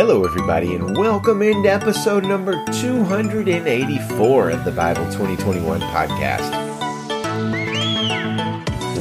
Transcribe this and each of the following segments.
Hello, everybody, and welcome into episode number 284 of the Bible 2021 podcast.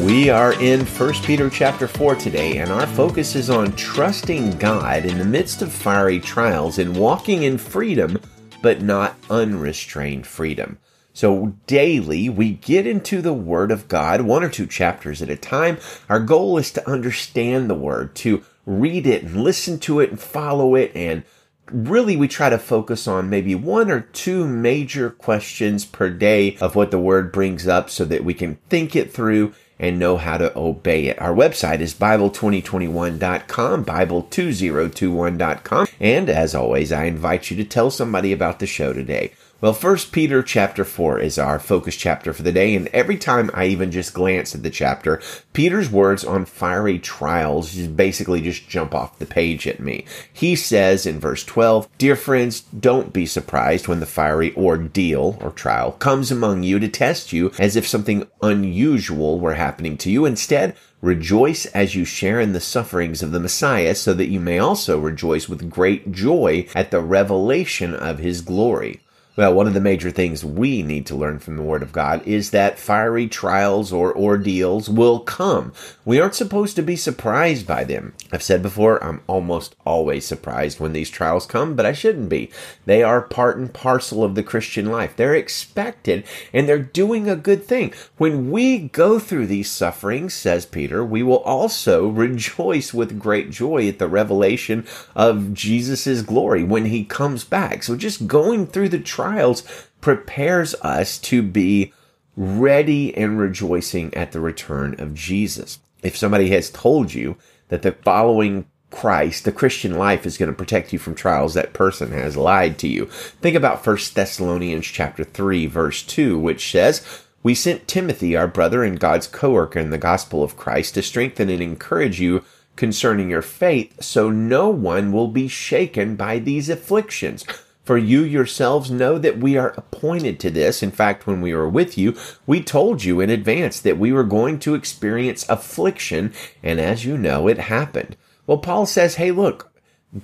We are in 1 Peter chapter 4 today, and our focus is on trusting God in the midst of fiery trials and walking in freedom, but not unrestrained freedom. So daily we get into the Word of God, one or two chapters at a time. Our goal is to understand the Word, to read it and listen to it and follow it. And really we try to focus on maybe one or two major questions per day of what the Word brings up so that we can think it through and know how to obey it. Our website is Bible2021.com, Bible2021.com. And as always, I invite you to tell somebody about the show today. Well, First Peter chapter 4 is our focus chapter for the day, and every time I even just glance at the chapter, Peter's words on fiery trials just basically just jump off the page at me. He says in verse 12, Dear friends, don't be surprised when the fiery ordeal or trial comes among you to test you as if something unusual were happening to you. Instead, Rejoice as you share in the sufferings of the Messiah, so that you may also rejoice with great joy at the revelation of his glory. Well, one of the major things we need to learn from the Word of God is that fiery trials or ordeals will come. We aren't supposed to be surprised by them. I've said before, I'm almost always surprised when these trials come, but I shouldn't be. They are part and parcel of the Christian life. They're expected and they're doing a good thing. When we go through these sufferings, says Peter, we will also rejoice with great joy at the revelation of Jesus' glory when he comes back. So just going through the trials trials prepares us to be ready and rejoicing at the return of Jesus. If somebody has told you that the following Christ, the Christian life is going to protect you from trials, that person has lied to you. Think about 1 Thessalonians chapter 3 verse 2, which says, we sent Timothy, our brother and God's co-worker in the gospel of Christ, to strengthen and encourage you concerning your faith, so no one will be shaken by these afflictions. For you yourselves know that we are appointed to this. In fact, when we were with you, we told you in advance that we were going to experience affliction, and as you know, it happened. Well, Paul says, hey, look,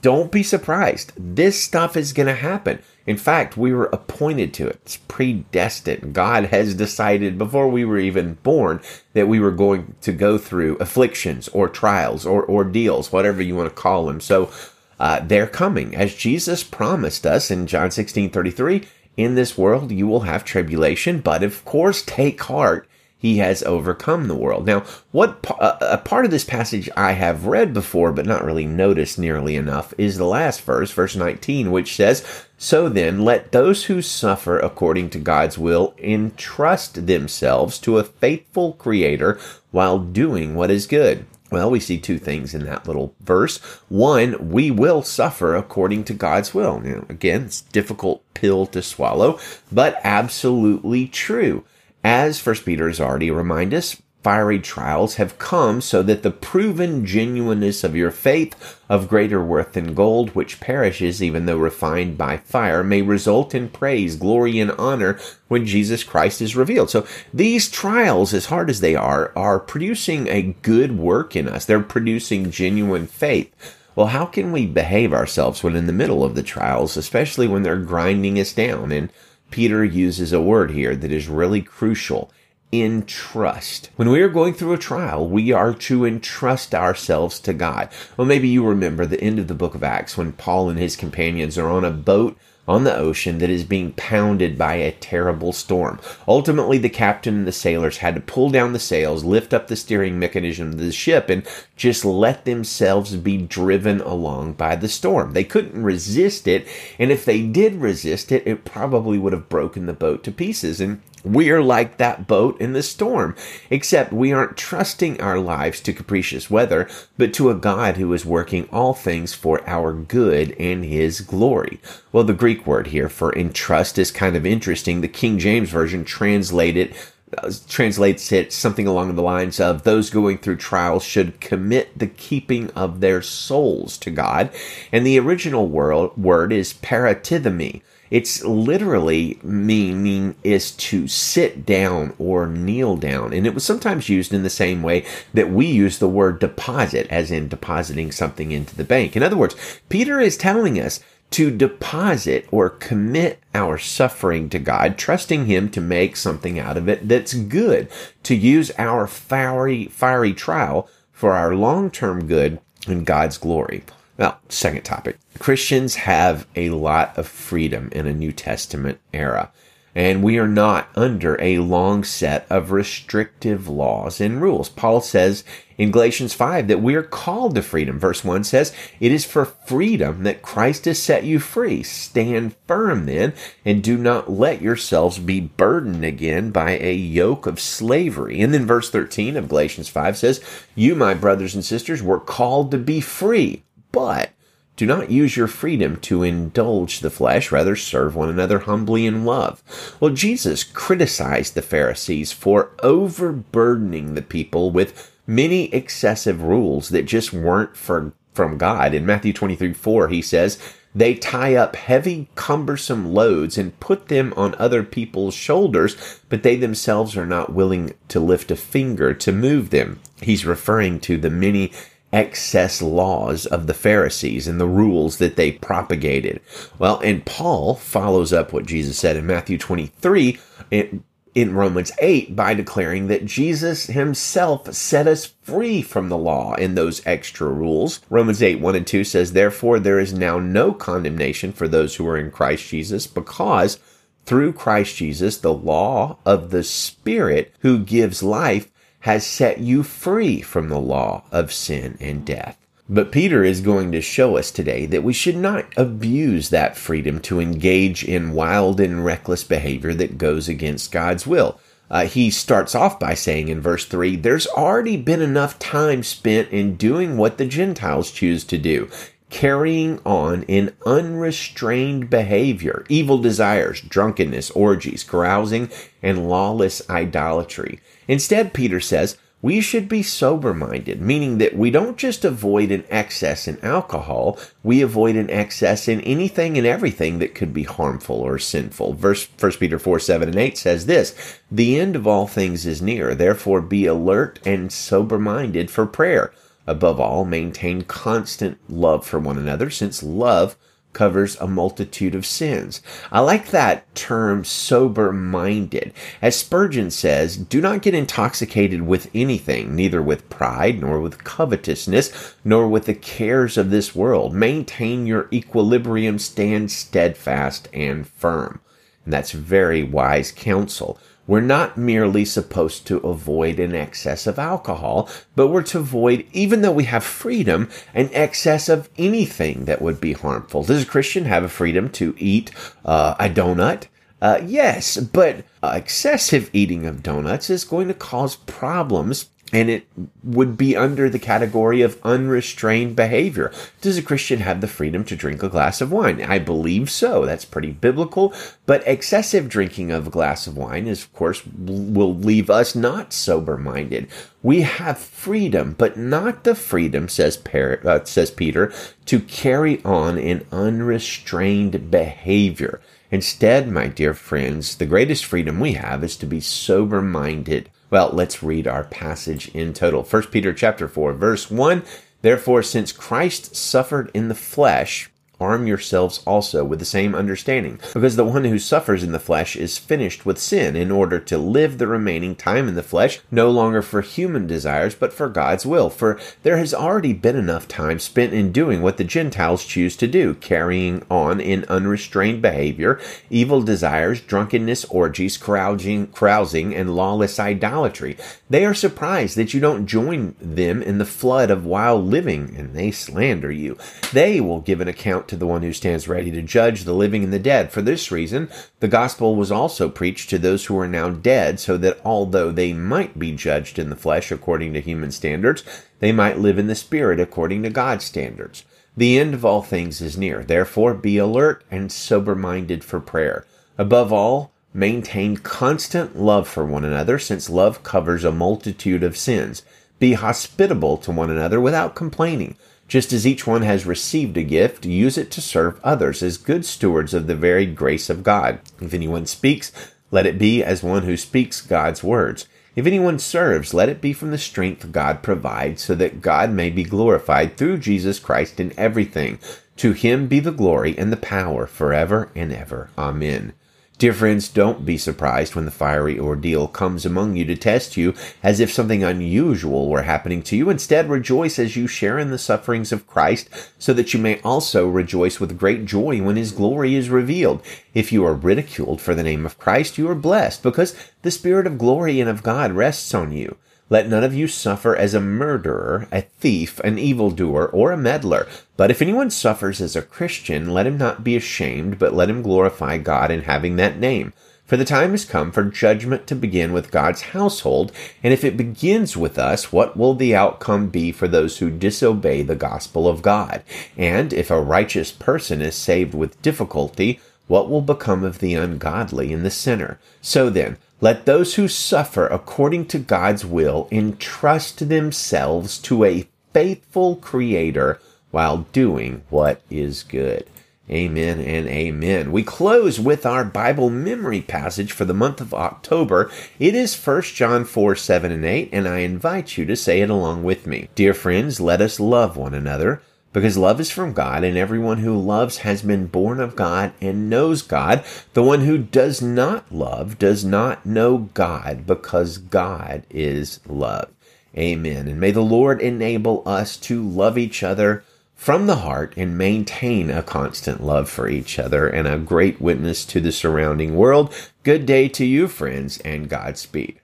don't be surprised. This stuff is going to happen. In fact, we were appointed to it. It's predestined. God has decided before we were even born that we were going to go through afflictions or trials or ordeals, whatever you want to call them. So uh, they're coming. As Jesus promised us in John 16 33, in this world you will have tribulation, but of course, take heart. He has overcome the world. Now, what a part of this passage I have read before, but not really noticed nearly enough, is the last verse, verse 19, which says, So then, let those who suffer according to God's will entrust themselves to a faithful Creator while doing what is good. Well, we see two things in that little verse. One, we will suffer according to God's will. Now, again, it's difficult pill to swallow, but absolutely true. As First Peter has already reminded us, fiery trials have come so that the proven genuineness of your faith, of greater worth than gold, which perishes even though refined by fire, may result in praise, glory, and honor when Jesus Christ is revealed. So these trials, as hard as they are, are producing a good work in us. They're producing genuine faith. Well, how can we behave ourselves when in the middle of the trials, especially when they're grinding us down? And Peter uses a word here that is really crucial entrust. When we are going through a trial, we are to entrust ourselves to God. Well, maybe you remember the end of the book of Acts when Paul and his companions are on a boat on the ocean that is being pounded by a terrible storm. Ultimately, the captain and the sailors had to pull down the sails, lift up the steering mechanism of the ship, and just let themselves be driven along by the storm. They couldn't resist it, and if they did resist it, it probably would have broken the boat to pieces. And we are like that boat in the storm, except we aren't trusting our lives to capricious weather, but to a God who is working all things for our good and his glory. Well, the Greek word here for entrust is kind of interesting. The King James Version translated uh, translates it something along the lines of those going through trials should commit the keeping of their souls to God. And the original word, word is paratithemi. It's literally meaning is to sit down or kneel down. And it was sometimes used in the same way that we use the word deposit, as in depositing something into the bank. In other words, Peter is telling us to deposit or commit our suffering to God, trusting Him to make something out of it that's good, to use our fiery, fiery trial for our long term good and God's glory. Well, second topic. Christians have a lot of freedom in a New Testament era and we are not under a long set of restrictive laws and rules. Paul says in Galatians 5 that we are called to freedom. Verse 1 says, It is for freedom that Christ has set you free. Stand firm then, and do not let yourselves be burdened again by a yoke of slavery. And then verse 13 of Galatians 5 says, You, my brothers and sisters, were called to be free, but do not use your freedom to indulge the flesh, rather serve one another humbly in love. Well, Jesus criticized the Pharisees for overburdening the people with many excessive rules that just weren't for, from God. In Matthew 23 4, he says, they tie up heavy, cumbersome loads and put them on other people's shoulders, but they themselves are not willing to lift a finger to move them. He's referring to the many excess laws of the Pharisees and the rules that they propagated. Well, and Paul follows up what Jesus said in Matthew 23 in, in Romans 8 by declaring that Jesus himself set us free from the law and those extra rules. Romans 8 1 and 2 says, Therefore, there is now no condemnation for those who are in Christ Jesus because through Christ Jesus, the law of the Spirit who gives life has set you free from the law of sin and death. But Peter is going to show us today that we should not abuse that freedom to engage in wild and reckless behavior that goes against God's will. Uh, he starts off by saying in verse 3 there's already been enough time spent in doing what the Gentiles choose to do, carrying on in unrestrained behavior, evil desires, drunkenness, orgies, carousing, and lawless idolatry. Instead, Peter says, we should be sober minded, meaning that we don't just avoid an excess in alcohol, we avoid an excess in anything and everything that could be harmful or sinful. Verse 1 Peter 4 7 and 8 says this The end of all things is near, therefore be alert and sober minded for prayer. Above all, maintain constant love for one another, since love covers a multitude of sins. I like that term sober minded. As Spurgeon says, do not get intoxicated with anything, neither with pride, nor with covetousness, nor with the cares of this world. Maintain your equilibrium, stand steadfast and firm. And that's very wise counsel. We're not merely supposed to avoid an excess of alcohol, but we're to avoid, even though we have freedom, an excess of anything that would be harmful. Does a Christian have a freedom to eat uh, a donut? Uh, yes, but uh, excessive eating of donuts is going to cause problems and it would be under the category of unrestrained behavior. Does a Christian have the freedom to drink a glass of wine? I believe so. That's pretty biblical. But excessive drinking of a glass of wine is, of course, will leave us not sober minded. We have freedom, but not the freedom, says, uh, says Peter, to carry on in unrestrained behavior. Instead, my dear friends, the greatest freedom we have is to be sober minded well, let's read our passage in total. 1 Peter chapter 4, verse 1. Therefore, since Christ suffered in the flesh, arm yourselves also with the same understanding, because the one who suffers in the flesh is finished with sin, in order to live the remaining time in the flesh, no longer for human desires, but for God's will. For there has already been enough time spent in doing what the Gentiles choose to do, carrying on in unrestrained behavior, evil desires, drunkenness, orgies, carousing, carousing and lawless idolatry. They are surprised that you don't join them in the flood of wild living, and they slander you. They will give an account to the one who stands ready to judge the living and the dead. For this reason, the gospel was also preached to those who are now dead, so that although they might be judged in the flesh according to human standards, they might live in the spirit according to God's standards. The end of all things is near. Therefore, be alert and sober minded for prayer. Above all, Maintain constant love for one another, since love covers a multitude of sins. Be hospitable to one another without complaining. Just as each one has received a gift, use it to serve others as good stewards of the varied grace of God. If anyone speaks, let it be as one who speaks God's words. If anyone serves, let it be from the strength God provides, so that God may be glorified through Jesus Christ in everything. To him be the glory and the power forever and ever. Amen. Dear friends, don't be surprised when the fiery ordeal comes among you to test you as if something unusual were happening to you. Instead, rejoice as you share in the sufferings of Christ, so that you may also rejoice with great joy when his glory is revealed. If you are ridiculed for the name of Christ, you are blessed, because the Spirit of glory and of God rests on you. Let none of you suffer as a murderer, a thief, an evildoer, or a meddler. But if anyone suffers as a Christian, let him not be ashamed, but let him glorify God in having that name. For the time has come for judgment to begin with God's household, and if it begins with us, what will the outcome be for those who disobey the gospel of God? And if a righteous person is saved with difficulty, what will become of the ungodly and the sinner? So then, let those who suffer according to God's will entrust themselves to a faithful Creator while doing what is good. Amen and amen. We close with our Bible memory passage for the month of October. It is 1 John 4, 7 and 8, and I invite you to say it along with me. Dear friends, let us love one another because love is from God, and everyone who loves has been born of God and knows God. The one who does not love does not know God, because God is love. Amen. And may the Lord enable us to love each other from the heart and maintain a constant love for each other and a great witness to the surrounding world. Good day to you, friends, and Godspeed.